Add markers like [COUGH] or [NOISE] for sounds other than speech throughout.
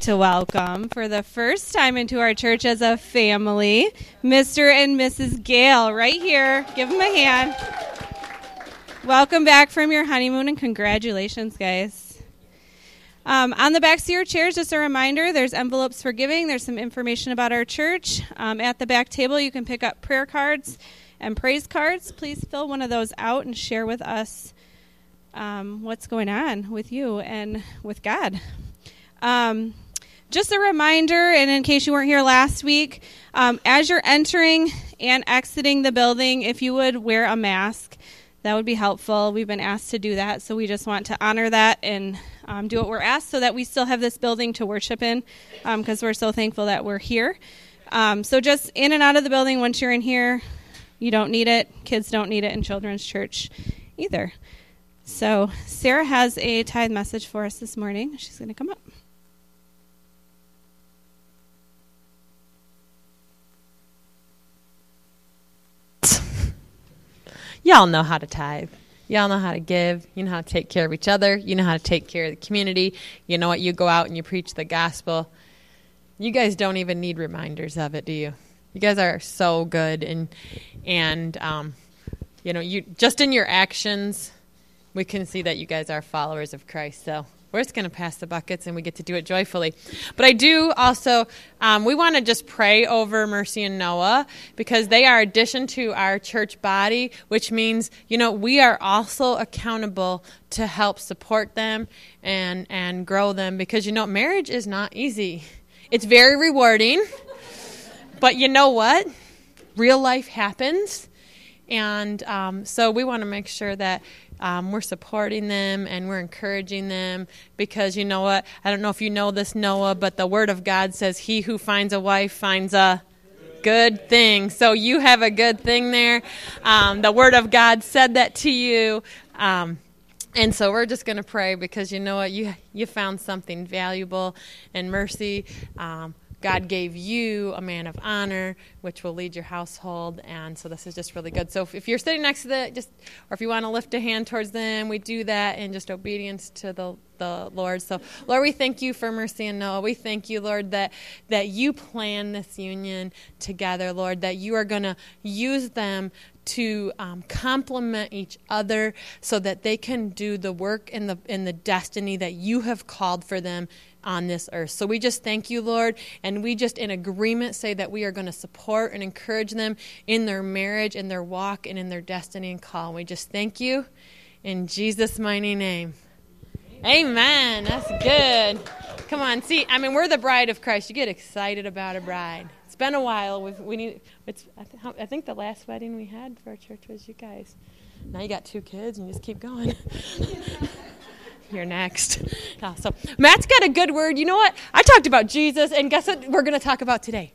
to welcome for the first time into our church as a family, Mr. and Mrs. Gale, right here. Give them a hand. Welcome back from your honeymoon and congratulations, guys. Um, on the backs of your chairs, just a reminder there's envelopes for giving. There's some information about our church. Um, at the back table, you can pick up prayer cards and praise cards. Please fill one of those out and share with us um, what's going on with you and with God. Um, just a reminder, and in case you weren't here last week, um, as you're entering and exiting the building, if you would wear a mask, that would be helpful. We've been asked to do that, so we just want to honor that and um, do what we're asked so that we still have this building to worship in because um, we're so thankful that we're here. Um, so just in and out of the building once you're in here, you don't need it. Kids don't need it in children's church either. So Sarah has a tithe message for us this morning. She's going to come up. Y'all know how to tithe. Y'all know how to give. You know how to take care of each other. You know how to take care of the community. You know what? You go out and you preach the gospel. You guys don't even need reminders of it, do you? You guys are so good, and and um, you know, you just in your actions, we can see that you guys are followers of Christ. So we're just going to pass the buckets and we get to do it joyfully. But I do also, um, we want to just pray over Mercy and Noah because they are addition to our church body, which means, you know, we are also accountable to help support them and, and grow them because, you know, marriage is not easy. It's very rewarding, but you know what? Real life happens. And um, so we want to make sure that um, we're supporting them and we're encouraging them because you know what? I don't know if you know this, Noah, but the Word of God says, He who finds a wife finds a good thing. So you have a good thing there. Um, the Word of God said that to you. Um, and so we're just going to pray because you know what? You, you found something valuable and mercy. Um, God gave you a man of honor, which will lead your household. And so this is just really good. So if, if you're sitting next to the, just, or if you want to lift a hand towards them, we do that in just obedience to the, the Lord. So Lord, we thank you for Mercy and Noah. We thank you, Lord, that, that you plan this union together, Lord, that you are going to use them to um, complement each other so that they can do the work and the, and the destiny that you have called for them on this earth. So we just thank you, Lord, and we just in agreement say that we are going to support and encourage them in their marriage, in their walk, and in their destiny and call. We just thank you in Jesus' mighty name. Amen. That's good. Come on, see, I mean, we're the bride of Christ. You get excited about a bride. It's been a while. We've, we need. It's. I, th- I think the last wedding we had for our church was you guys. Now you got two kids, and you just keep going. [LAUGHS] You're next. [LAUGHS] Yeah, so Matt's got a good word. You know what? I talked about Jesus, and guess what we're going to talk about today?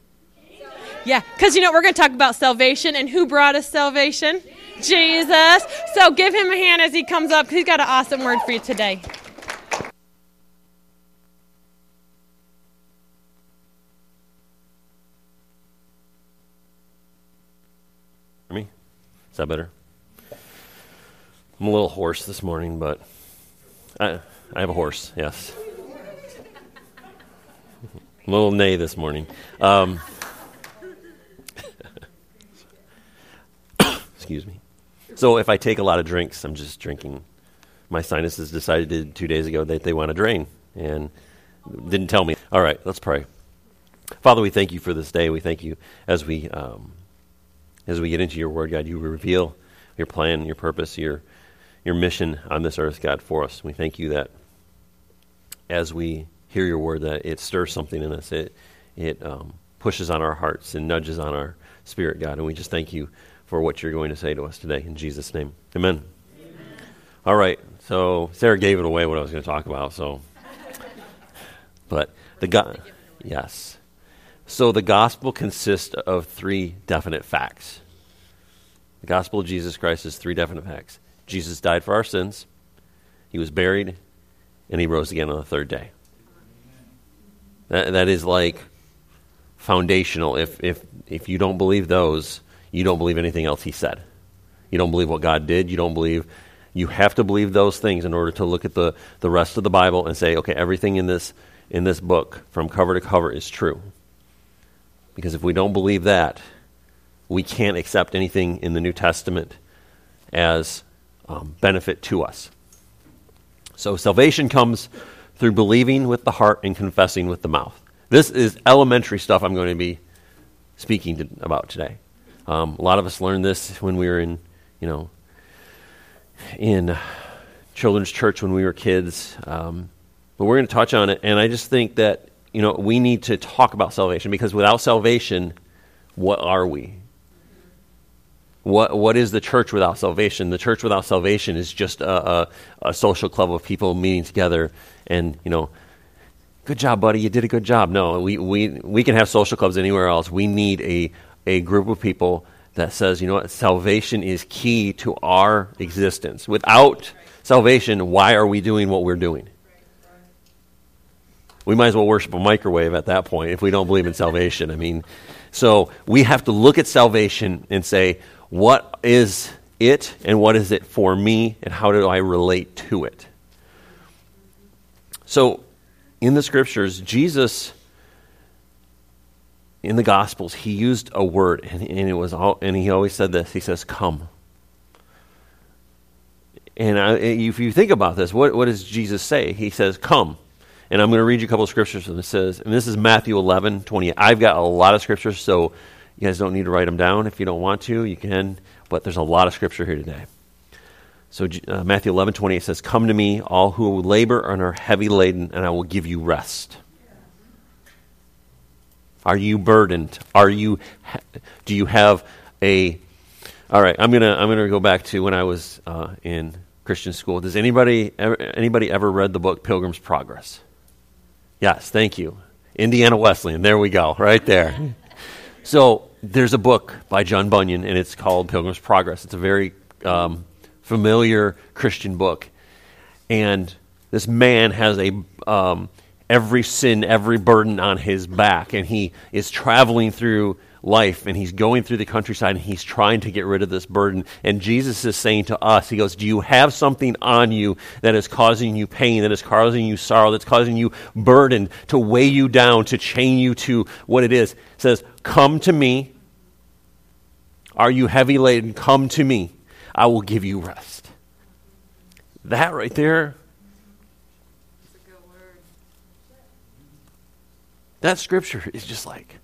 Yeah, because you know we're going to talk about salvation, and who brought us salvation? Jesus. So give him a hand as he comes up. He's got an awesome word for you today. Me? Is that better? I'm a little hoarse this morning, but I, I have a horse, yes. [LAUGHS] little neigh this morning. Um, [COUGHS] excuse me. So if I take a lot of drinks, I'm just drinking. My sinuses decided two days ago that they want to drain and didn't tell me. All right, let's pray. Father, we thank you for this day. We thank you as we um, as we get into your word, God. You reveal your plan, your purpose, your your mission on this earth, God, for us. We thank you that as we hear your word, that it stirs something in us. It it um, pushes on our hearts and nudges on our spirit, God. And we just thank you for what you're going to say to us today. In Jesus' name, Amen. Amen. All right. So Sarah gave it away what I was going to talk about. So, but the God, yes. So the gospel consists of three definite facts. The gospel of Jesus Christ is three definite facts. Jesus died for our sins, he was buried, and he rose again on the third day. That, that is like foundational. If, if, if you don't believe those, you don't believe anything else he said. You don't believe what God did. You don't believe. You have to believe those things in order to look at the, the rest of the Bible and say, okay, everything in this in this book from cover to cover is true. Because if we don't believe that, we can't accept anything in the New Testament as um, benefit to us. So salvation comes through believing with the heart and confessing with the mouth. This is elementary stuff I'm going to be speaking to, about today. Um, a lot of us learned this when we were in, you know, in children's church when we were kids. Um, but we're going to touch on it, and I just think that you know we need to talk about salvation because without salvation, what are we? What what is the church without salvation? The church without salvation is just a, a, a social club of people meeting together, and you know, good job, buddy, you did a good job. No, we we we can have social clubs anywhere else. We need a a group of people that says, you know what, salvation is key to our existence. Without salvation, why are we doing what we're doing? We might as well worship a microwave at that point if we don't believe in salvation. I mean, so we have to look at salvation and say, what is it and what is it for me and how do I relate to it? So in the scriptures, Jesus in the Gospels, he used a word, and, and, it was all, and he always said this. He says, "Come." And I, if you think about this, what, what does Jesus say? He says, "Come." And I'm going to read you a couple of scriptures, and it says, and this is Matthew 11, 20. I've got a lot of scriptures, so you guys don't need to write them down. If you don't want to, you can. But there's a lot of scripture here today. So uh, Matthew 11, 20, it says, "Come to me, all who labor and are heavy laden, and I will give you rest." Are you burdened? Are you do you have a All right, I'm going to I'm to go back to when I was uh, in Christian school. Does anybody ever, anybody ever read the book Pilgrim's Progress? Yes, thank you. Indiana Wesleyan. There we go. Right there. [LAUGHS] So, there's a book by John Bunyan and it's called Pilgrim's Progress. It's a very um, familiar Christian book. And this man has a um, every sin, every burden on his back. And he is traveling through life and he's going through the countryside and he's trying to get rid of this burden. And Jesus is saying to us, He goes, Do you have something on you that is causing you pain, that is causing you sorrow, that's causing you burden, to weigh you down, to chain you to what it is? It says, Come to me. Are you heavy laden? Come to me. I will give you rest. That right there That scripture is just like,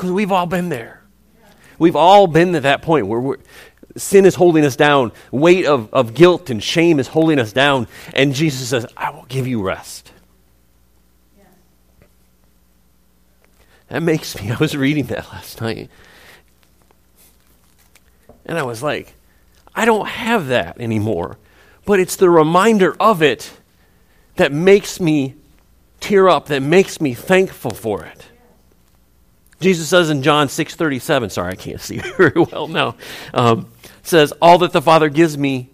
because we've all been there. We've all been to that point where sin is holding us down, weight of, of guilt and shame is holding us down, and Jesus says, I will give you rest. That makes me, [LAUGHS] I was reading that last night, and I was like, I don't have that anymore. But it's the reminder of it that makes me tear up that makes me thankful for it. Jesus says in John 6:37, sorry, I can't see [LAUGHS] very well now. Um, says, "All that the Father gives me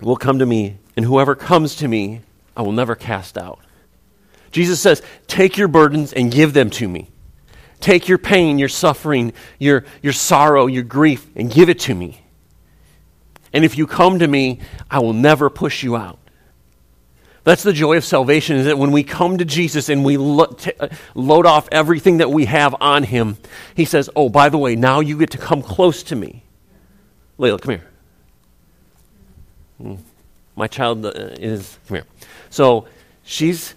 will come to me, and whoever comes to me, I will never cast out." Jesus says, "Take your burdens and give them to me. Take your pain, your suffering, your your sorrow, your grief and give it to me. And if you come to me, I will never push you out." That's the joy of salvation is that when we come to Jesus and we lo- t- uh, load off everything that we have on him, he says, Oh, by the way, now you get to come close to me. Layla, come here. Hmm. My child uh, is, come here. So she's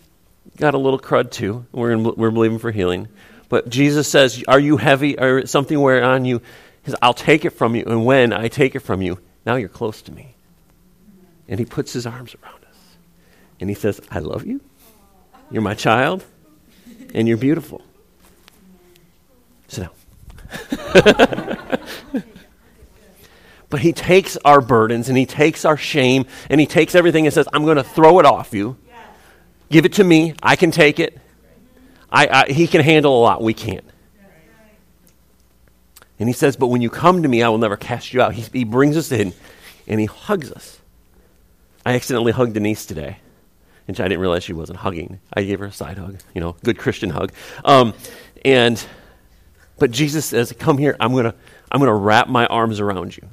got a little crud too. We're, in, we're believing for healing. But Jesus says, Are you heavy or something wear on you? He says, I'll take it from you. And when I take it from you, now you're close to me. And he puts his arms around and he says, I love you. You're my child. And you're beautiful. Sit down. [LAUGHS] but he takes our burdens and he takes our shame and he takes everything and says, I'm going to throw it off you. Give it to me. I can take it. I, I, he can handle a lot. We can't. And he says, But when you come to me, I will never cast you out. He, he brings us in and he hugs us. I accidentally hugged Denise today and I didn't realize she wasn't hugging. I gave her a side hug, you know, good Christian hug. Um, and but Jesus says, "Come here. I'm gonna I'm gonna wrap my arms around you.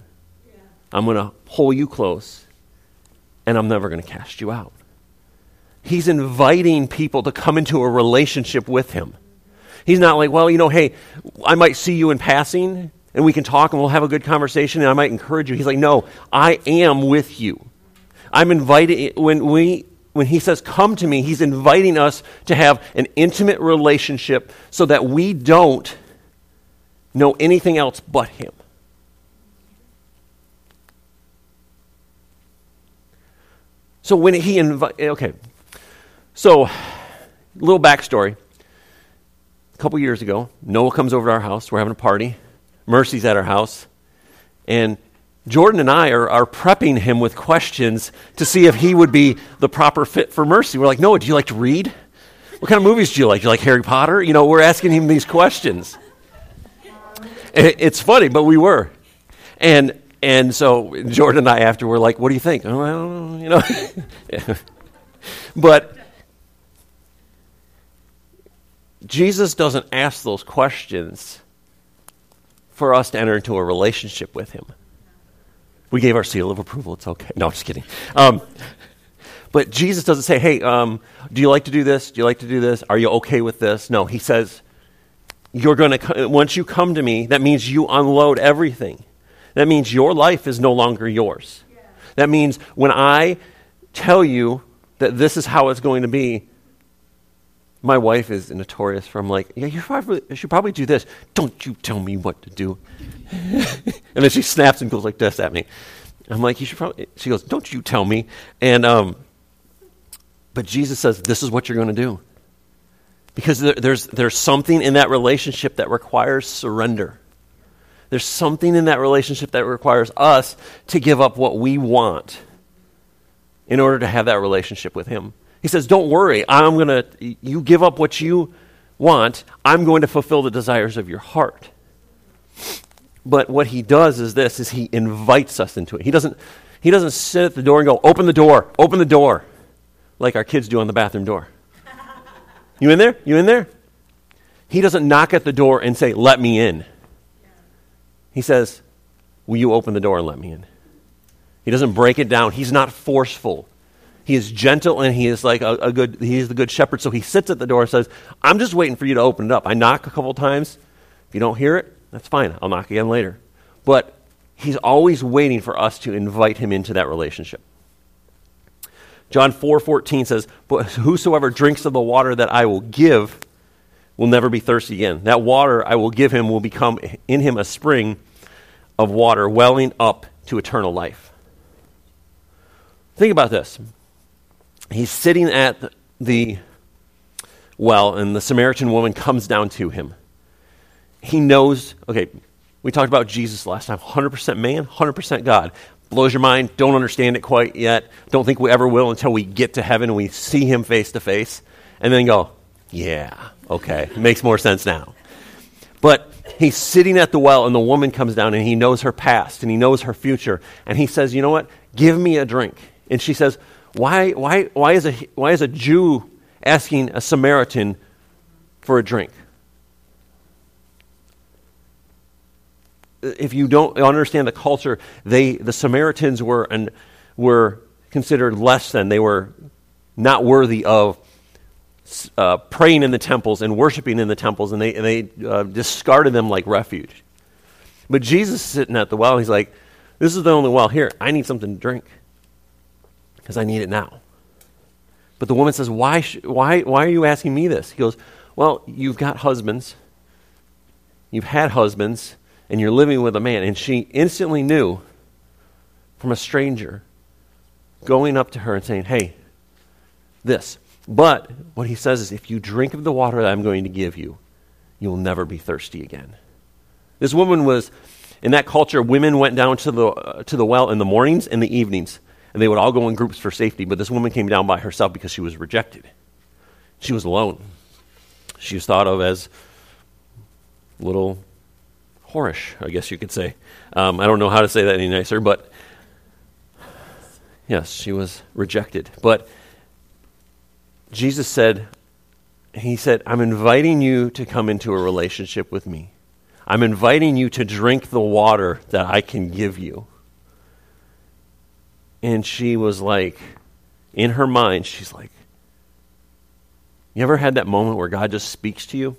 I'm gonna pull you close, and I'm never gonna cast you out." He's inviting people to come into a relationship with him. He's not like, well, you know, hey, I might see you in passing and we can talk and we'll have a good conversation and I might encourage you. He's like, no, I am with you. I'm inviting, when we, when he says, come to me, he's inviting us to have an intimate relationship so that we don't know anything else but him. So when he invite, okay, so little backstory. A couple years ago, Noah comes over to our house. We're having a party. Mercy's at our house, and Jordan and I are, are prepping him with questions to see if he would be the proper fit for Mercy. We're like, Noah, do you like to read? What kind of movies do you like? Do you like Harry Potter? You know, we're asking him these questions. It's funny, but we were. And and so Jordan and I after were like, "What do you think?" Oh, I don't know, you know. [LAUGHS] but Jesus doesn't ask those questions for us to enter into a relationship with Him. We gave our seal of approval. It's okay. No, I'm just kidding. Um, but Jesus doesn't say, "Hey, um, do you like to do this? Do you like to do this? Are you okay with this?" No, He says, "You're going to once you come to me. That means you unload everything." That means your life is no longer yours. Yeah. That means when I tell you that this is how it's going to be, my wife is notorious for I'm like, yeah, you probably, should probably do this. Don't you tell me what to do. [LAUGHS] and then she snaps and goes like this at me. I'm like, you should probably. She goes, don't you tell me. And um, but Jesus says this is what you're going to do, because there, there's there's something in that relationship that requires surrender. There's something in that relationship that requires us to give up what we want in order to have that relationship with Him. He says, Don't worry, I'm going to, you give up what you want, I'm going to fulfill the desires of your heart. But what he does is this is he invites us into it. He doesn't he doesn't sit at the door and go, "Open the door. Open the door." Like our kids do on the bathroom door. You in there? You in there? He doesn't knock at the door and say, "Let me in." He says, Will you open the door and let me in? He doesn't break it down. He's not forceful. He is gentle and he is like a, a good, he is the good shepherd. So he sits at the door and says, I'm just waiting for you to open it up. I knock a couple times. If you don't hear it, that's fine. I'll knock again later. But he's always waiting for us to invite him into that relationship. John 4:14 says, "But whosoever drinks of the water that I will give will never be thirsty again. That water I will give him will become in him a spring of water welling up to eternal life. Think about this. He's sitting at the well, and the Samaritan woman comes down to him. He knows, okay, we talked about Jesus last time 100% man, 100% God. Blows your mind, don't understand it quite yet, don't think we ever will until we get to heaven and we see him face to face, and then go, yeah, okay, makes more sense now. But he's sitting at the well, and the woman comes down, and he knows her past, and he knows her future, and he says, "You know what? Give me a drink." And she says, "Why? Why? Why is a why is a Jew asking a Samaritan for a drink?" If you don't understand the culture, they the Samaritans were and were considered less than. They were not worthy of uh, praying in the temples and worshiping in the temples, and they, and they uh, discarded them like refuge. But Jesus is sitting at the well, he's like, This is the only well here. I need something to drink because I need it now. But the woman says, why, sh- why, why are you asking me this? He goes, Well, you've got husbands, you've had husbands, and you're living with a man. And she instantly knew from a stranger going up to her and saying, Hey, this. But what he says is if you drink of the water that I'm going to give you, you'll never be thirsty again. This woman was, in that culture, women went down to the, uh, to the well in the mornings and the evenings, and they would all go in groups for safety. But this woman came down by herself because she was rejected. She was alone. She was thought of as little whorish, I guess you could say. Um, I don't know how to say that any nicer, but yes, she was rejected. But Jesus said, He said, I'm inviting you to come into a relationship with me. I'm inviting you to drink the water that I can give you. And she was like, in her mind, she's like, You ever had that moment where God just speaks to you?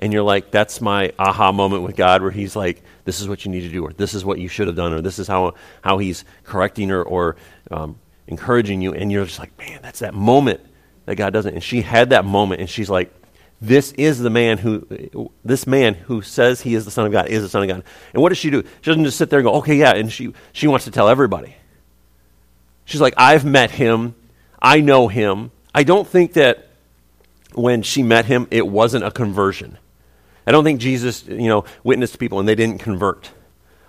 And you're like, that's my aha moment with God, where He's like, this is what you need to do, or this is what you should have done, or this is how, how He's correcting or, or um, encouraging you. And you're just like, man, that's that moment that God doesn't. And she had that moment, and she's like, this is the man who, this man who says he is the Son of God is the Son of God. And what does she do? She doesn't just sit there and go, okay, yeah, and she, she wants to tell everybody. She's like, I've met him. I know him. I don't think that when she met him, it wasn't a conversion. I don't think Jesus, you know, witnessed people and they didn't convert.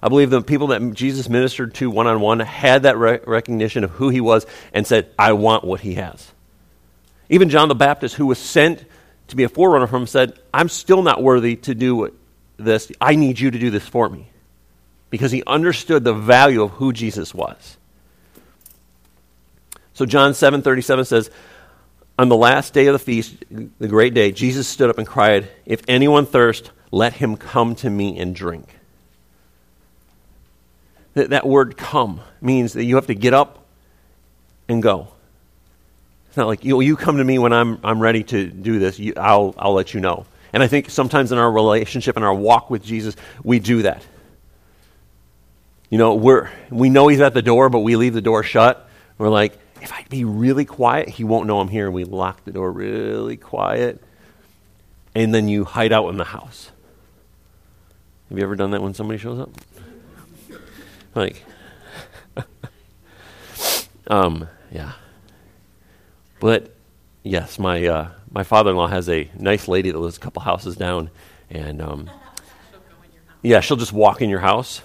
I believe the people that Jesus ministered to one on one had that re- recognition of who he was and said, I want what he has. Even John the Baptist, who was sent to be a forerunner for him said, I'm still not worthy to do this. I need you to do this for me. Because he understood the value of who Jesus was. So John 7:37 says, "On the last day of the feast, the great day, Jesus stood up and cried, "If anyone thirst, let him come to me and drink." That, that word come means that you have to get up and go. It's not like, you, you come to me when I'm, I'm ready to do this, you, I'll, I'll let you know. And I think sometimes in our relationship and our walk with Jesus, we do that. You know, we're, we know he's at the door, but we leave the door shut. We're like, if I be really quiet, he won't know I'm here. And we lock the door really quiet. And then you hide out in the house. Have you ever done that when somebody shows up? Like, [LAUGHS] um, yeah. But yes, my uh, my father-in-law has a nice lady that lives a couple houses down, and um, yeah, she'll just walk in your house.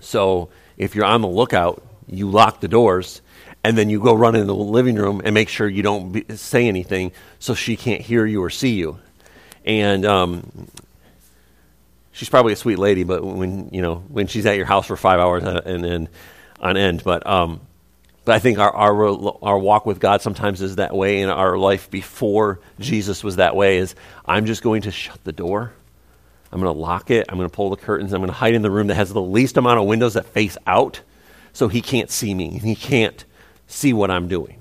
So if you're on the lookout, you lock the doors, and then you go run into the living room and make sure you don't be, say anything so she can't hear you or see you. And um, she's probably a sweet lady, but when you know when she's at your house for five hours and then on end, but um, but I think our, our, our walk with God sometimes is that way, and our life before Jesus was that way. Is I'm just going to shut the door, I'm going to lock it, I'm going to pull the curtains, I'm going to hide in the room that has the least amount of windows that face out, so he can't see me, he can't see what I'm doing.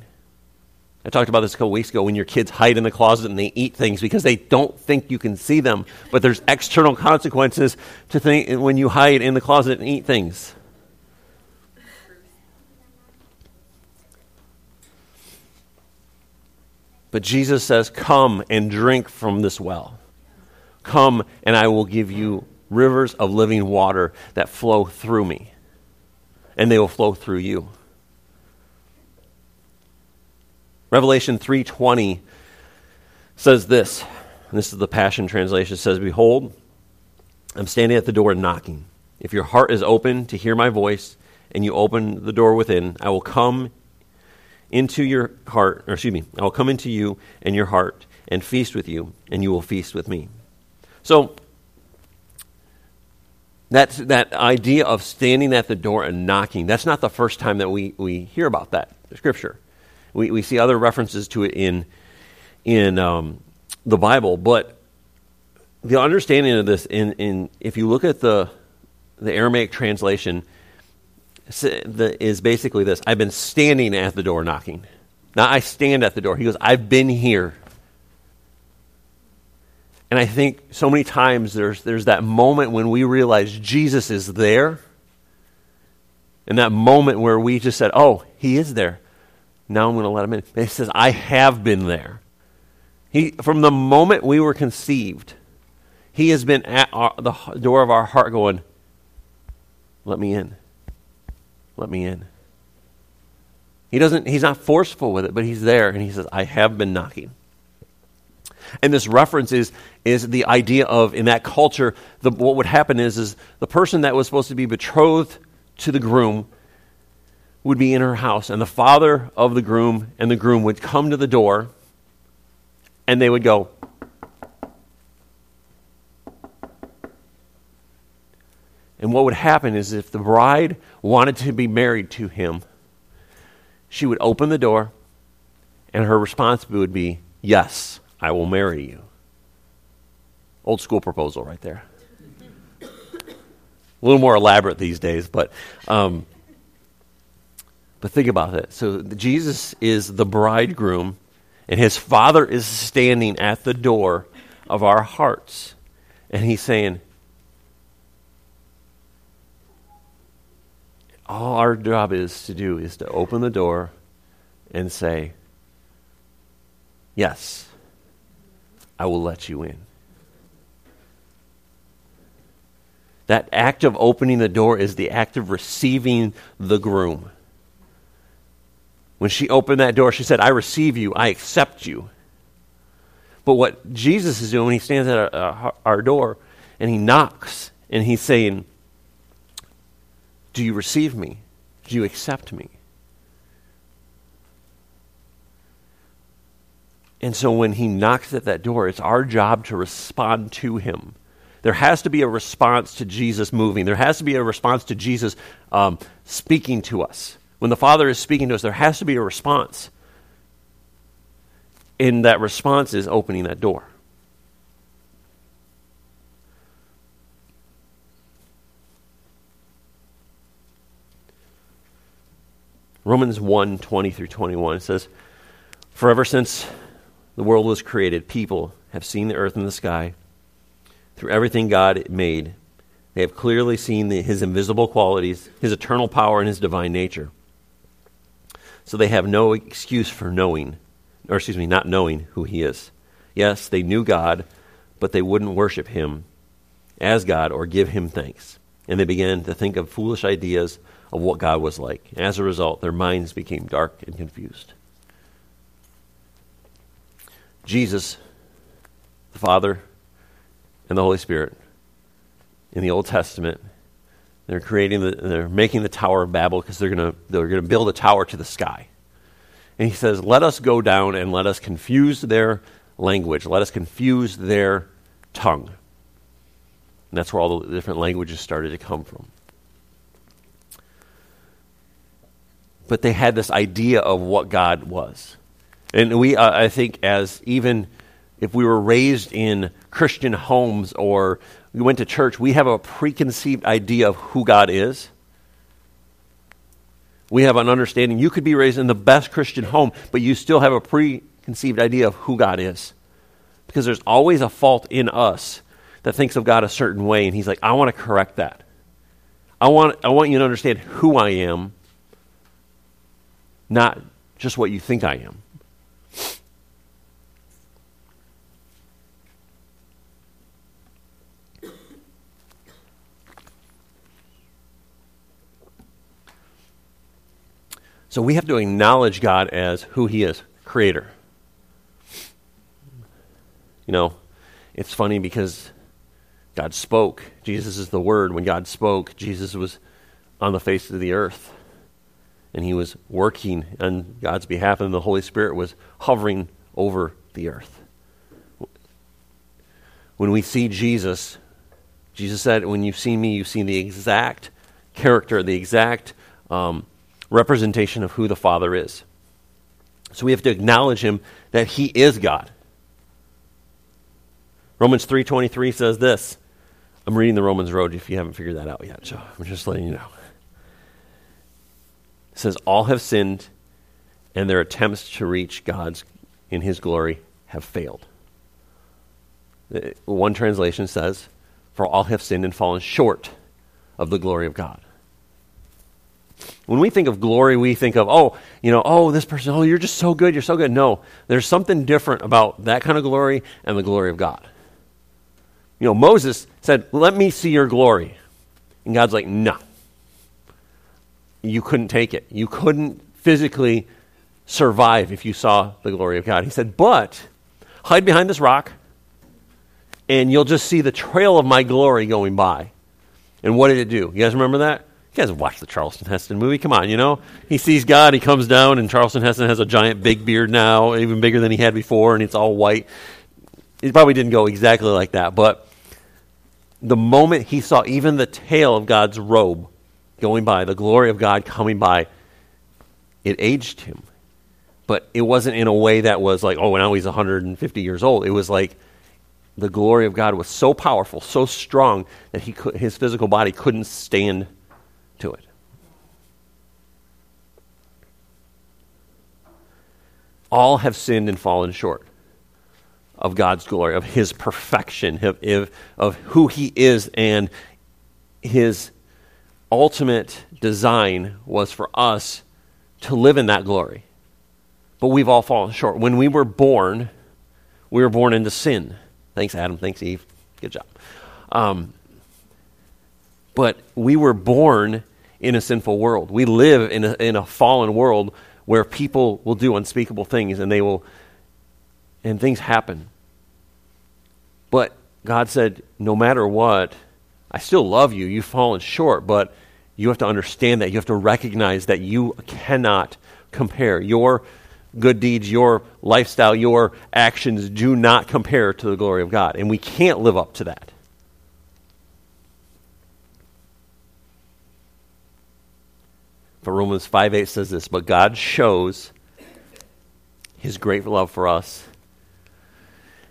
I talked about this a couple weeks ago when your kids hide in the closet and they eat things because they don't think you can see them, but there's external consequences to think when you hide in the closet and eat things. But Jesus says, Come and drink from this well. Come and I will give you rivers of living water that flow through me, and they will flow through you. Revelation 3:20 says this. this is the Passion translation. Says, "Behold, I'm standing at the door and knocking. If your heart is open to hear my voice, and you open the door within, I will come into your heart, or excuse me, I will come into you and your heart and feast with you, and you will feast with me. So, that's that idea of standing at the door and knocking. That's not the first time that we, we hear about that scripture. We, we see other references to it in, in um, the Bible, but the understanding of this, in, in, if you look at the, the Aramaic translation, is basically this I've been standing at the door knocking. Now I stand at the door. He goes, I've been here. And I think so many times there's, there's that moment when we realize Jesus is there. And that moment where we just said, Oh, he is there. Now I'm going to let him in. He says, I have been there. He, from the moment we were conceived, he has been at our, the door of our heart going, Let me in. Let me in. He doesn't, he's not forceful with it, but he's there and he says, I have been knocking. And this reference is, is the idea of, in that culture, the, what would happen is, is the person that was supposed to be betrothed to the groom would be in her house, and the father of the groom and the groom would come to the door, and they would go, And what would happen is if the bride wanted to be married to him, she would open the door, and her response would be, Yes, I will marry you. Old school proposal right there. A little more elaborate these days, but um, but think about it. So Jesus is the bridegroom, And his Father is standing at the door of our hearts. And he's saying, all our job is to do is to open the door and say, Yes, I will let you in. That act of opening the door is the act of receiving the groom. When she opened that door, she said, I receive you, I accept you. But what Jesus is doing when he stands at our, our door and he knocks and he's saying, Do you receive me? Do you accept me? And so when he knocks at that door, it's our job to respond to him. There has to be a response to Jesus moving. There has to be a response to Jesus um, speaking to us. When the Father is speaking to us, there has to be a response. And that response is opening that door. Romans 1 20 through 21 says, For ever since the world was created, people have seen the earth and the sky. Through everything God made, they have clearly seen the, his invisible qualities, his eternal power, and his divine nature. So they have no excuse for knowing, or excuse me, not knowing who he is. Yes, they knew God, but they wouldn't worship him as God or give him thanks. And they began to think of foolish ideas of what God was like. As a result, their minds became dark and confused. Jesus, the Father, and the Holy Spirit in the Old Testament. They're creating the, they're making the Tower of Babel because they're going to they're going to build a tower to the sky. And he says, "Let us go down and let us confuse their language. Let us confuse their tongue." And that's where all the different languages started to come from. But they had this idea of what God was. And we, uh, I think, as even if we were raised in Christian homes or we went to church, we have a preconceived idea of who God is. We have an understanding. You could be raised in the best Christian home, but you still have a preconceived idea of who God is. Because there's always a fault in us that thinks of God a certain way, and He's like, I want to correct that. I want, I want you to understand who I am, not just what you think I am. So we have to acknowledge God as who He is creator. You know, it's funny because God spoke. Jesus is the Word. When God spoke, Jesus was on the face of the earth. And He was working on God's behalf, and the Holy Spirit was hovering over the earth. When we see Jesus, Jesus said, When you've seen me, you've seen the exact character, the exact. Um, representation of who the Father is. So we have to acknowledge him that he is God. Romans 3:23 says this. I'm reading the Romans Road if you haven't figured that out yet, so I'm just letting you know. It says all have sinned and their attempts to reach God's in his glory have failed. Uh, one translation says, For all have sinned and fallen short of the glory of God. When we think of glory, we think of, oh, you know, oh, this person, oh, you're just so good, you're so good. No, there's something different about that kind of glory and the glory of God. You know, Moses said, let me see your glory. And God's like, no. You couldn't take it. You couldn't physically survive if you saw the glory of God. He said, but hide behind this rock, and you'll just see the trail of my glory going by. And what did it do? You guys remember that? You guys watch the Charlton Heston movie. Come on, you know? He sees God, he comes down, and Charlton Heston has a giant big beard now, even bigger than he had before, and it's all white. It probably didn't go exactly like that, but the moment he saw even the tail of God's robe going by, the glory of God coming by, it aged him. But it wasn't in a way that was like, oh, now he's 150 years old. It was like the glory of God was so powerful, so strong that he could, his physical body couldn't stand to it. All have sinned and fallen short of God's glory, of His perfection, of, of, who He is, and His ultimate design was for us to live in that glory. But we've all fallen short. When we were born, we were born into sin. Thanks, Adam. Thanks, Eve. Good job. Um, but we were born in a sinful world. We live in a, in a fallen world where people will do unspeakable things and they will, and things happen. But God said, no matter what, I still love you. You've fallen short, but you have to understand that. You have to recognize that you cannot compare. Your good deeds, your lifestyle, your actions do not compare to the glory of God. And we can't live up to that. But Romans 5 8 says this But God shows his great love for us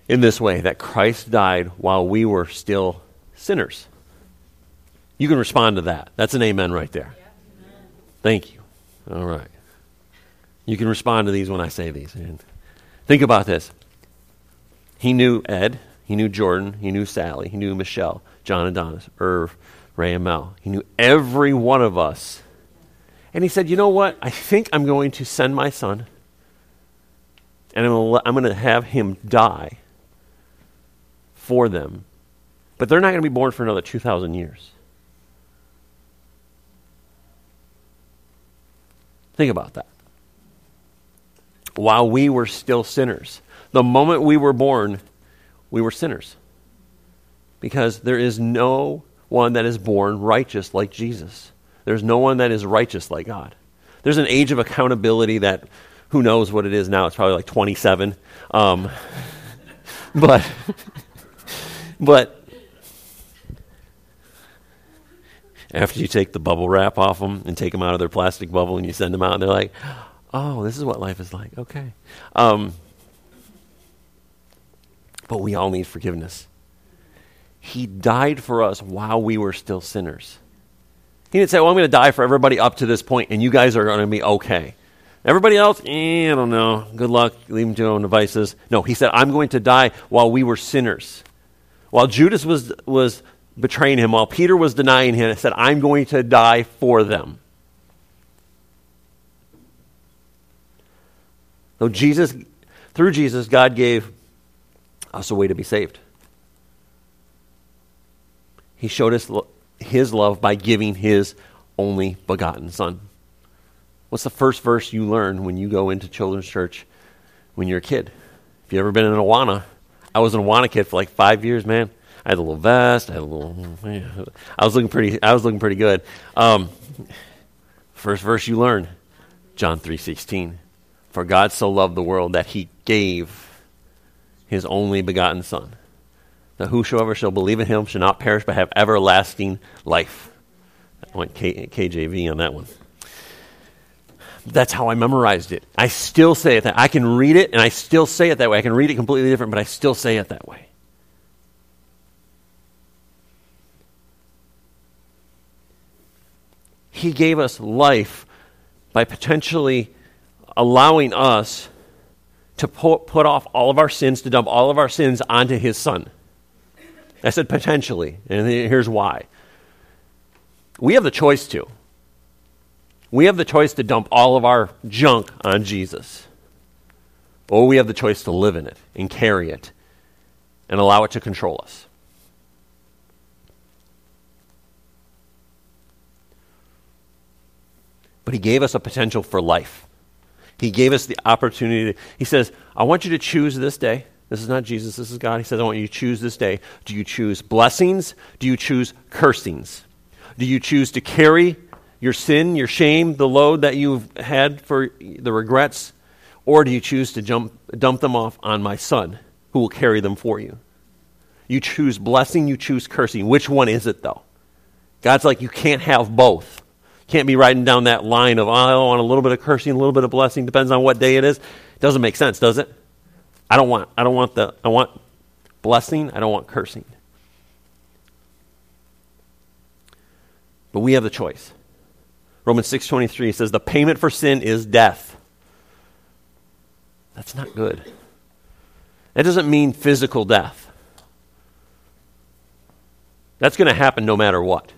in this way that Christ died while we were still sinners. You can respond to that. That's an amen right there. Thank you. All right. You can respond to these when I say these. And think about this. He knew Ed, he knew Jordan, he knew Sally, he knew Michelle, John Adonis, Irv, Ray and Mel. He knew every one of us. And he said, You know what? I think I'm going to send my son, and I'm going to have him die for them. But they're not going to be born for another 2,000 years. Think about that while we were still sinners. The moment we were born, we were sinners. Because there is no one that is born righteous like Jesus. There's no one that is righteous like God. There's an age of accountability that who knows what it is now. It's probably like 27. Um, [LAUGHS] but, but after you take the bubble wrap off them and take them out of their plastic bubble and you send them out, and they're like, oh, this is what life is like. Okay. Um, but we all need forgiveness. He died for us while we were still sinners. He didn't say, well, I'm going to die for everybody up to this point, and you guys are going to be okay. Everybody else, eh, I don't know. Good luck. Leave them to their own devices. No, he said, I'm going to die while we were sinners. While Judas was, was betraying him, while Peter was denying him, he said, I'm going to die for them. Though Jesus, through Jesus, God gave us a way to be saved. He showed us his love by giving his only begotten Son. What's the first verse you learn when you go into children's church when you're a kid? If you've ever been in an Awana, I was an Awana kid for like five years, man. I had a little vest. I had a little. I was looking pretty. I was looking pretty good. Um, first verse you learn, John three sixteen. For God so loved the world that he gave his only begotten Son, that whosoever shall believe in him shall not perish but have everlasting life. I went K- KJV on that one. That's how I memorized it. I still say it that I can read it and I still say it that way. I can read it completely different, but I still say it that way. He gave us life by potentially allowing us to put, put off all of our sins, to dump all of our sins onto his son. I said potentially, and here's why. We have the choice to. We have the choice to dump all of our junk on Jesus. Or we have the choice to live in it and carry it and allow it to control us. But he gave us a potential for life. He gave us the opportunity. To, he says, I want you to choose this day. This is not Jesus, this is God. He says, I want you to choose this day. Do you choose blessings? Do you choose cursings? Do you choose to carry your sin, your shame, the load that you've had for the regrets? Or do you choose to jump, dump them off on my son, who will carry them for you? You choose blessing, you choose cursing. Which one is it, though? God's like, you can't have both. Can't be riding down that line of, oh, I want a little bit of cursing, a little bit of blessing, depends on what day it is. Doesn't make sense, does it? I don't want, I don't want the, I want blessing, I don't want cursing. But we have the choice. Romans 6.23 says, the payment for sin is death. That's not good. That doesn't mean physical death. That's going to happen no matter what.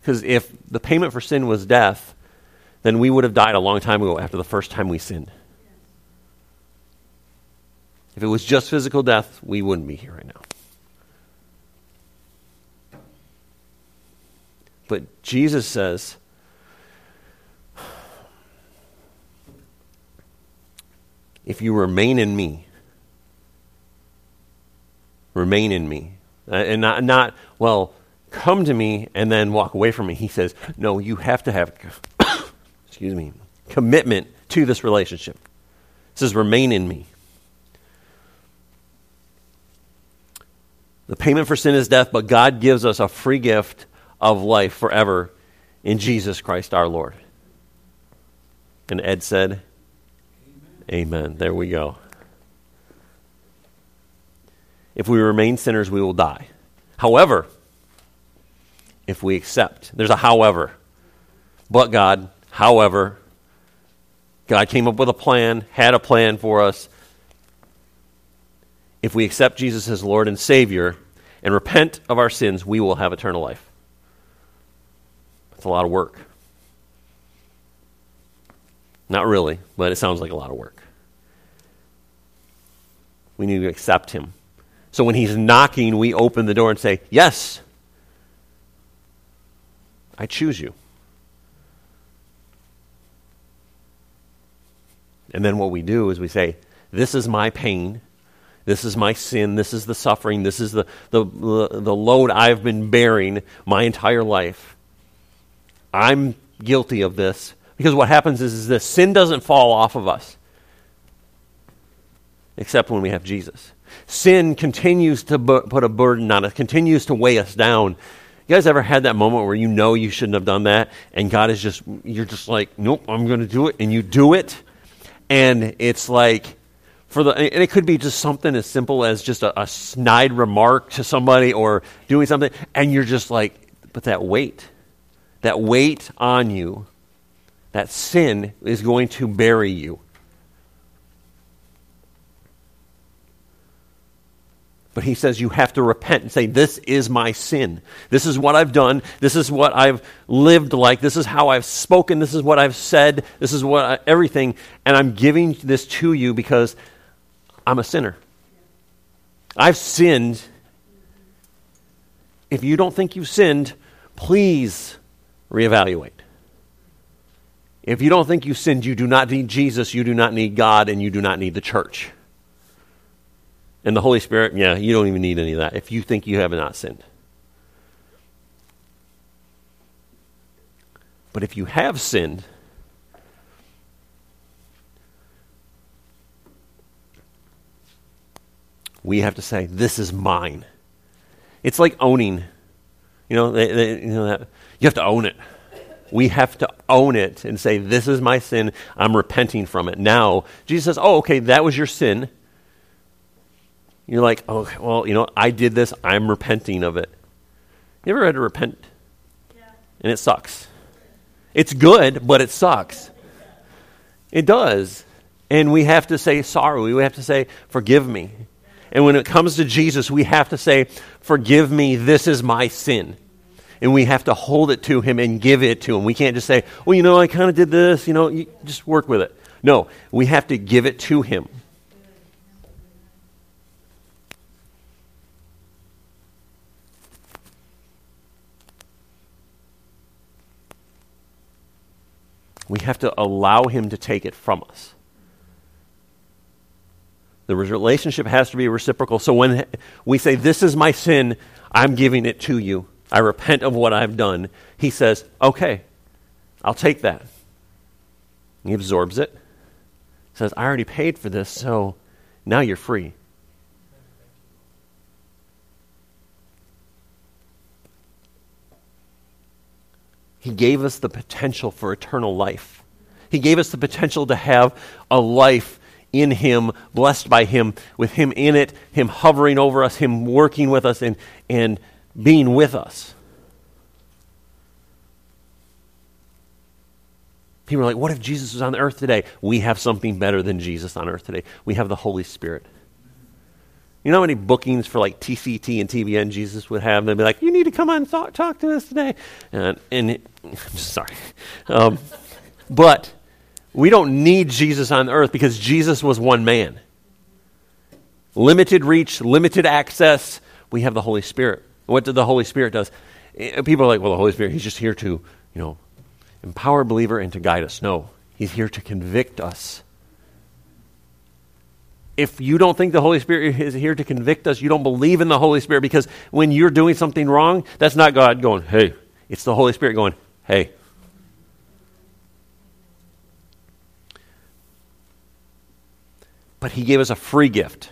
Because if the payment for sin was death, then we would have died a long time ago after the first time we sinned. If it was just physical death, we wouldn't be here right now. But Jesus says, if you remain in me, remain in me. Uh, and not, not, well, come to me and then walk away from me. He says, no, you have to have, [COUGHS] excuse me, commitment to this relationship. It says, remain in me. The payment for sin is death, but God gives us a free gift of life forever in Jesus Christ our Lord. And Ed said, Amen. Amen. There we go. If we remain sinners, we will die. However, if we accept, there's a however. But God, however, God came up with a plan, had a plan for us. If we accept Jesus as Lord and Savior and repent of our sins, we will have eternal life. That's a lot of work. Not really, but it sounds like a lot of work. We need to accept Him. So when He's knocking, we open the door and say, Yes, I choose you. And then what we do is we say, This is my pain. This is my sin. This is the suffering. This is the, the, the load I've been bearing my entire life. I'm guilty of this. Because what happens is, is this sin doesn't fall off of us, except when we have Jesus. Sin continues to bu- put a burden on us, continues to weigh us down. You guys ever had that moment where you know you shouldn't have done that, and God is just, you're just like, nope, I'm going to do it, and you do it, and it's like, for the, and it could be just something as simple as just a, a snide remark to somebody or doing something, and you're just like, but that weight, that weight on you, that sin is going to bury you. But he says you have to repent and say, This is my sin. This is what I've done. This is what I've lived like. This is how I've spoken. This is what I've said. This is what I, everything. And I'm giving this to you because I'm a sinner. I've sinned. If you don't think you've sinned, please reevaluate. If you don't think you've sinned, you do not need Jesus, you do not need God, and you do not need the church. And the Holy Spirit, yeah, you don't even need any of that if you think you have not sinned. But if you have sinned, we have to say, This is mine. It's like owning. You know, they, they, you know that you have to own it. We have to own it and say, This is my sin. I'm repenting from it. Now, Jesus says, Oh, okay, that was your sin. You're like, Oh, well, you know, I did this. I'm repenting of it. You ever had to repent? Yeah. And it sucks. It's good, but it sucks. It does. And we have to say sorry. We have to say, Forgive me. And when it comes to Jesus, we have to say, Forgive me, this is my sin. And we have to hold it to him and give it to him. We can't just say, Well, you know, I kind of did this, you know, you just work with it. No, we have to give it to him. We have to allow him to take it from us. The relationship has to be reciprocal. So when we say, This is my sin, I'm giving it to you. I repent of what I've done. He says, Okay, I'll take that. He absorbs it. Says, I already paid for this, so now you're free. He gave us the potential for eternal life. He gave us the potential to have a life in Him, blessed by Him, with Him in it, Him hovering over us, Him working with us, and, and being with us. People are like, what if Jesus was on the earth today? We have something better than Jesus on earth today. We have the Holy Spirit. You know how many bookings for like TCT and TBN Jesus would have? They'd be like, you need to come on and talk, to us today. And, and it, [LAUGHS] I'm sorry. Um, but we don't need Jesus on earth because Jesus was one man. Limited reach, limited access. We have the Holy Spirit. What did the Holy Spirit does? Eh, people are like, well, the Holy Spirit, he's just here to, you know, empower a believer and to guide us. No, he's here to convict us. If you don't think the Holy Spirit is here to convict us, you don't believe in the Holy Spirit because when you're doing something wrong, that's not God going, hey. It's the Holy Spirit going, hey. But he gave us a free gift.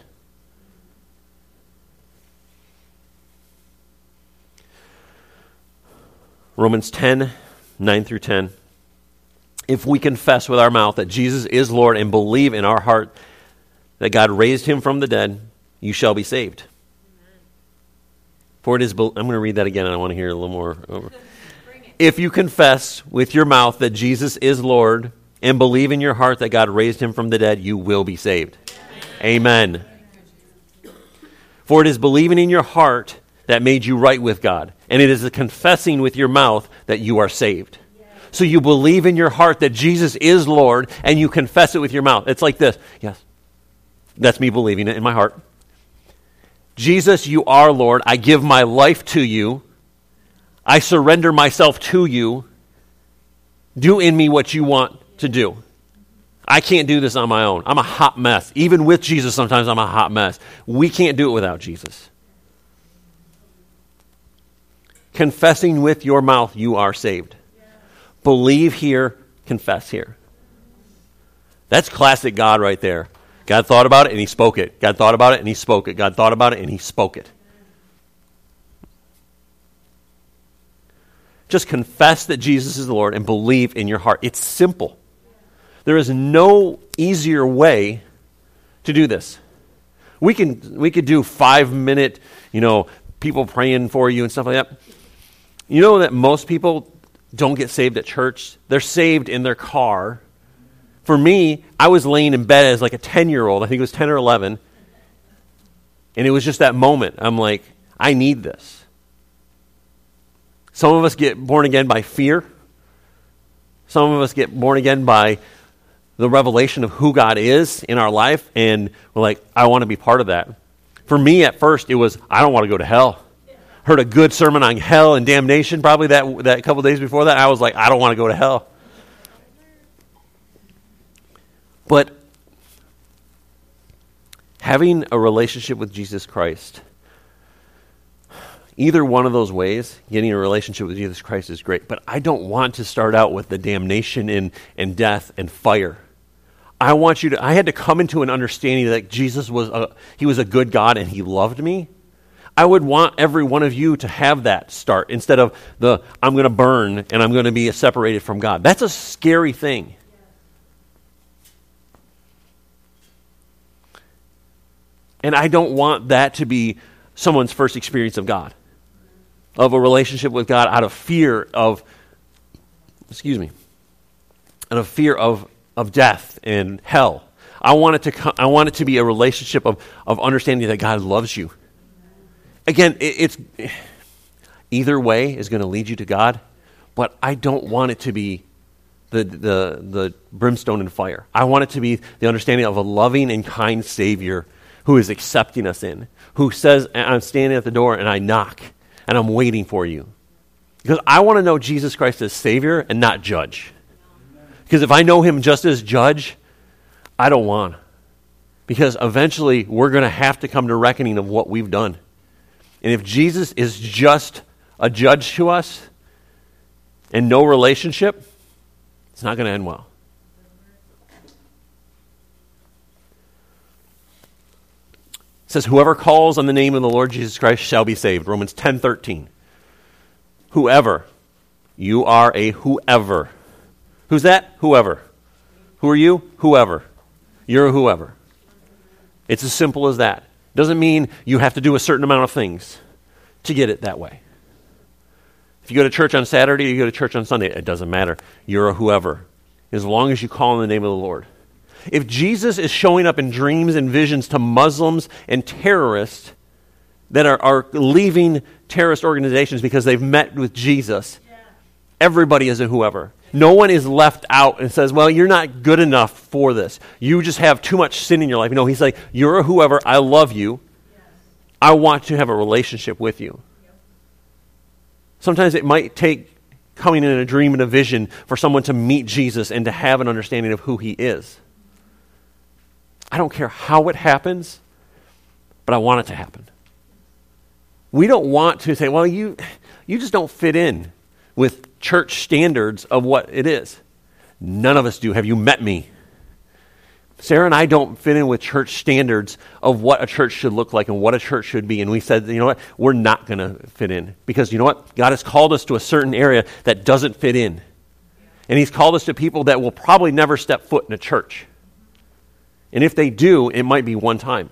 Romans 10, 9 through 10. If we confess with our mouth that Jesus is Lord and believe in our heart that God raised him from the dead, you shall be saved. For it is, I'm going to read that again, and I want to hear a little more. Over. [LAUGHS] If you confess with your mouth that Jesus is Lord and believe in your heart that God raised him from the dead, you will be saved. Amen. For it is believing in your heart that made you right with God, and it is the confessing with your mouth that you are saved. So you believe in your heart that Jesus is Lord, and you confess it with your mouth. It's like this. Yes. That's me believing it in my heart. Jesus, you are Lord. I give my life to you. I surrender myself to you. Do in me what you want to do. I can't do this on my own. I'm a hot mess. Even with Jesus, sometimes I'm a hot mess. We can't do it without Jesus. Confessing with your mouth, you are saved. Believe here, confess here. That's classic God right there. God thought about it and he spoke it. God thought about it and he spoke it. God thought about it and he spoke it. Just confess that Jesus is the Lord and believe in your heart. It's simple. There is no easier way to do this. We can we could do 5 minute, you know, people praying for you and stuff like that. You know that most people don't get saved at church. They're saved in their car for me, I was laying in bed as like a 10 year old. I think it was 10 or 11. And it was just that moment. I'm like, I need this. Some of us get born again by fear. Some of us get born again by the revelation of who God is in our life. And we're like, I want to be part of that. For me, at first, it was, I don't want to go to hell. Heard a good sermon on hell and damnation probably that, that couple days before that. I was like, I don't want to go to hell. But having a relationship with Jesus Christ, either one of those ways, getting a relationship with Jesus Christ is great. But I don't want to start out with the damnation and, and death and fire. I want you to, I had to come into an understanding that Jesus was a, he was a good God and he loved me. I would want every one of you to have that start instead of the I'm going to burn and I'm going to be separated from God. That's a scary thing. And I don't want that to be someone's first experience of God, of a relationship with God out of fear of, excuse me, out of fear of, of death and hell. I want it to, I want it to be a relationship of, of understanding that God loves you. Again, it, it's either way is going to lead you to God, but I don't want it to be the, the, the brimstone and fire. I want it to be the understanding of a loving and kind Savior who is accepting us in, who says, I'm standing at the door and I knock and I'm waiting for you. Because I want to know Jesus Christ as Savior and not judge. Because if I know Him just as judge, I don't want. Because eventually we're going to have to come to reckoning of what we've done. And if Jesus is just a judge to us and no relationship, it's not going to end well. It says, Whoever calls on the name of the Lord Jesus Christ shall be saved. Romans ten thirteen. Whoever. You are a whoever. Who's that? Whoever. Who are you? Whoever. You're a whoever. It's as simple as that. Doesn't mean you have to do a certain amount of things to get it that way. If you go to church on Saturday, you go to church on Sunday, it doesn't matter. You're a whoever. as long as you call on the name of the Lord. If Jesus is showing up in dreams and visions to Muslims and terrorists that are, are leaving terrorist organizations because they've met with Jesus, everybody is a whoever. No one is left out and says, Well, you're not good enough for this. You just have too much sin in your life. No, he's like, You're whoever. I love you. I want to have a relationship with you. Sometimes it might take coming in a dream and a vision for someone to meet Jesus and to have an understanding of who he is. I don't care how it happens, but I want it to happen. We don't want to say, well, you, you just don't fit in with church standards of what it is. None of us do. Have you met me? Sarah and I don't fit in with church standards of what a church should look like and what a church should be. And we said, you know what? We're not going to fit in. Because you know what? God has called us to a certain area that doesn't fit in. And He's called us to people that will probably never step foot in a church. And if they do, it might be one time.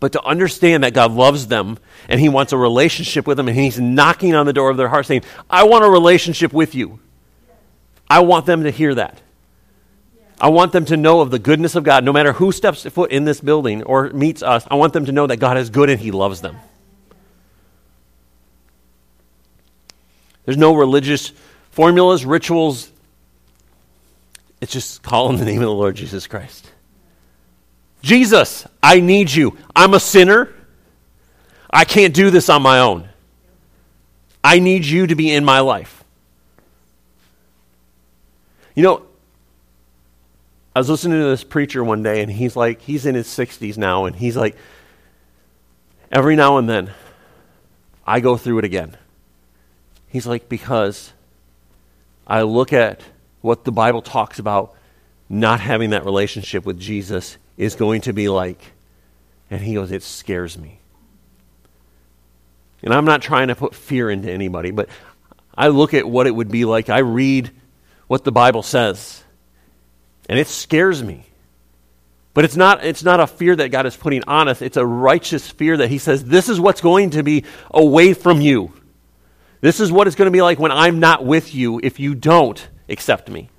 But to understand that God loves them and He wants a relationship with them and He's knocking on the door of their heart saying, I want a relationship with you. I want them to hear that. I want them to know of the goodness of God. No matter who steps foot in this building or meets us, I want them to know that God is good and He loves them. There's no religious formulas, rituals. It's just calling the name of the Lord Jesus Christ. Jesus, I need you. I'm a sinner. I can't do this on my own. I need you to be in my life. You know, I was listening to this preacher one day, and he's like, he's in his 60s now, and he's like, every now and then, I go through it again. He's like, because I look at what the Bible talks about not having that relationship with Jesus is going to be like. And he goes, It scares me. And I'm not trying to put fear into anybody, but I look at what it would be like. I read what the Bible says, and it scares me. But it's not, it's not a fear that God is putting on us. It's a righteous fear that He says, This is what's going to be away from you. This is what it's going to be like when I'm not with you if you don't accept me.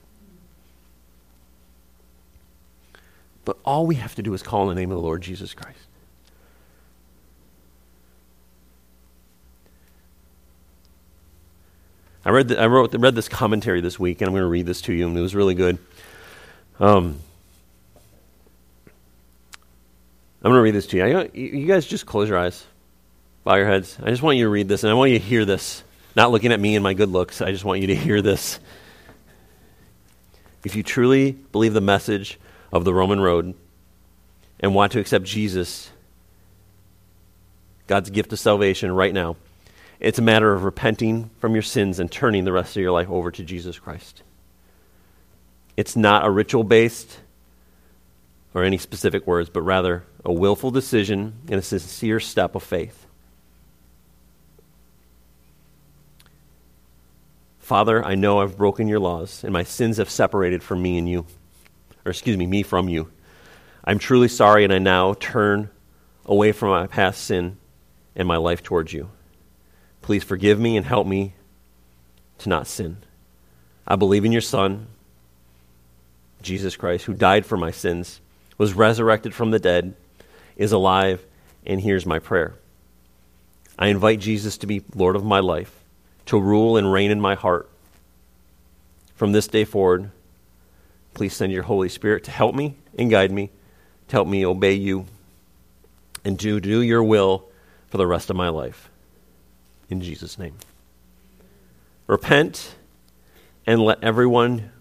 But all we have to do is call on the name of the Lord Jesus Christ. I read, the, I wrote, read this commentary this week, and I'm going to read this to you, and it was really good. Um, I'm going to read this to you. You guys just close your eyes, bow your heads. I just want you to read this, and I want you to hear this. Not looking at me and my good looks. I just want you to hear this. If you truly believe the message of the Roman road and want to accept Jesus, God's gift of salvation right now, it's a matter of repenting from your sins and turning the rest of your life over to Jesus Christ. It's not a ritual based or any specific words, but rather a willful decision and a sincere step of faith. Father, I know I've broken your laws, and my sins have separated from me and you or excuse me, me from you. I'm truly sorry, and I now turn away from my past sin and my life towards you. Please forgive me and help me to not sin. I believe in your Son, Jesus Christ, who died for my sins, was resurrected from the dead, is alive, and hears my prayer. I invite Jesus to be Lord of my life, to rule and reign in my heart. From this day forward, Please send your Holy Spirit to help me and guide me, to help me obey you, and to do your will for the rest of my life. In Jesus' name. Repent and let everyone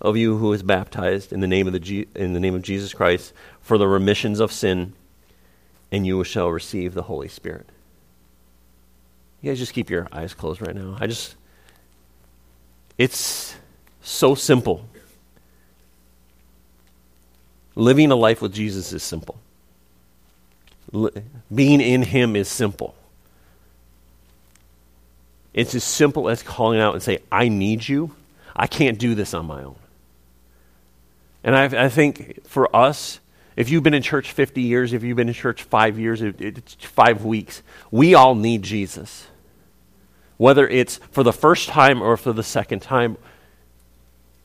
of you who is baptized in the name of, the in the name of Jesus Christ for the remissions of sin, and you shall receive the Holy Spirit. You guys just keep your eyes closed right now. I just, it's so simple. Living a life with Jesus is simple. being in Him is simple. It's as simple as calling out and say, I need you. I can't do this on my own. And I, I think for us, if you've been in church 50 years, if you've been in church five years, it's five weeks, we all need Jesus. Whether it's for the first time or for the second time,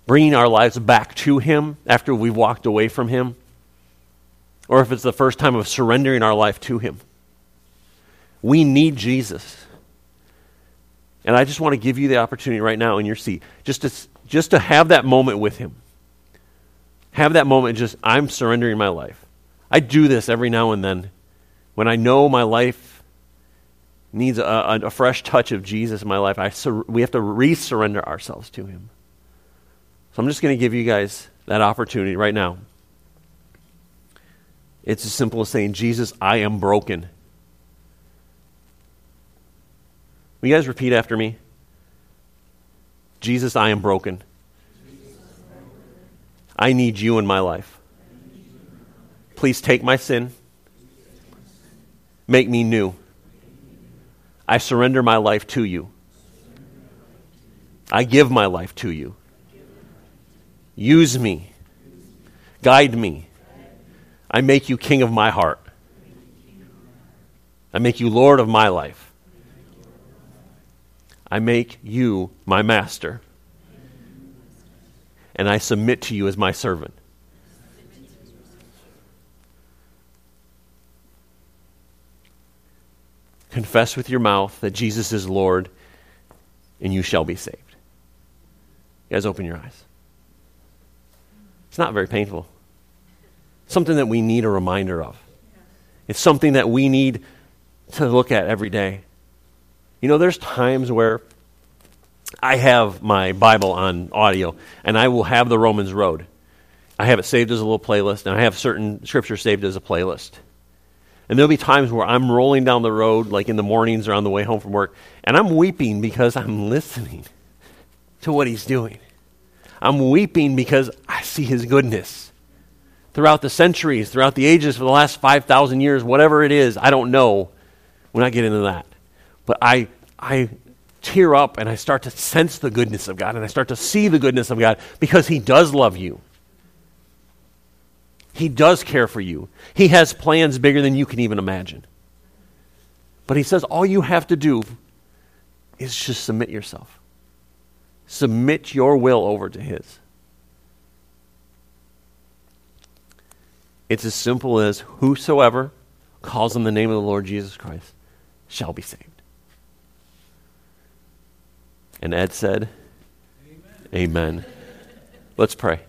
bringing our lives back to Him after we've walked away from Him, or if it's the first time of surrendering our life to Him. We need Jesus. And I just want to give you the opportunity right now in your seat just to, just to have that moment with Him. Have that moment just, I'm surrendering my life. I do this every now and then when I know my life needs a, a, fresh touch of Jesus in my life. I sur- we have to re surrender ourselves to Him. So I'm just going to give you guys that opportunity right now. It's as simple as saying, Jesus, I am broken. Will you guys repeat after me? Jesus, I am broken. I need you in my life. Please take my sin. Make me new. I surrender my life to you. I give my life to you. Use me. Guide me. I make you king of my heart. I make you Lord of my life. I make you my master. And I submit to you as my servant. Confess with your mouth that Jesus is Lord, and you shall be saved. You guys, open your eyes. It's not very painful. Something that we need a reminder of. It's something that we need to look at every day. You know, there's times where I have my Bible on audio, and I will have the Romans Road. I have it saved as a little playlist, and I have certain scripture saved as a playlist. And there'll be times where I'm rolling down the road, like in the mornings or on the way home from work, and I'm weeping because I'm [LAUGHS] listening to what he's doing. I'm weeping because I see his goodness. Throughout the centuries, throughout the ages, for the last 5,000 years, whatever it is, I don't know. We're not getting into that. But I, I tear up and I start to sense the goodness of God and I start to see the goodness of God because He does love you. He does care for you. He has plans bigger than you can even imagine. But He says all you have to do is just submit yourself, submit your will over to His. It's as simple as whosoever calls on the name of the Lord Jesus Christ shall be saved. And Ed said, Amen. Amen. Let's pray.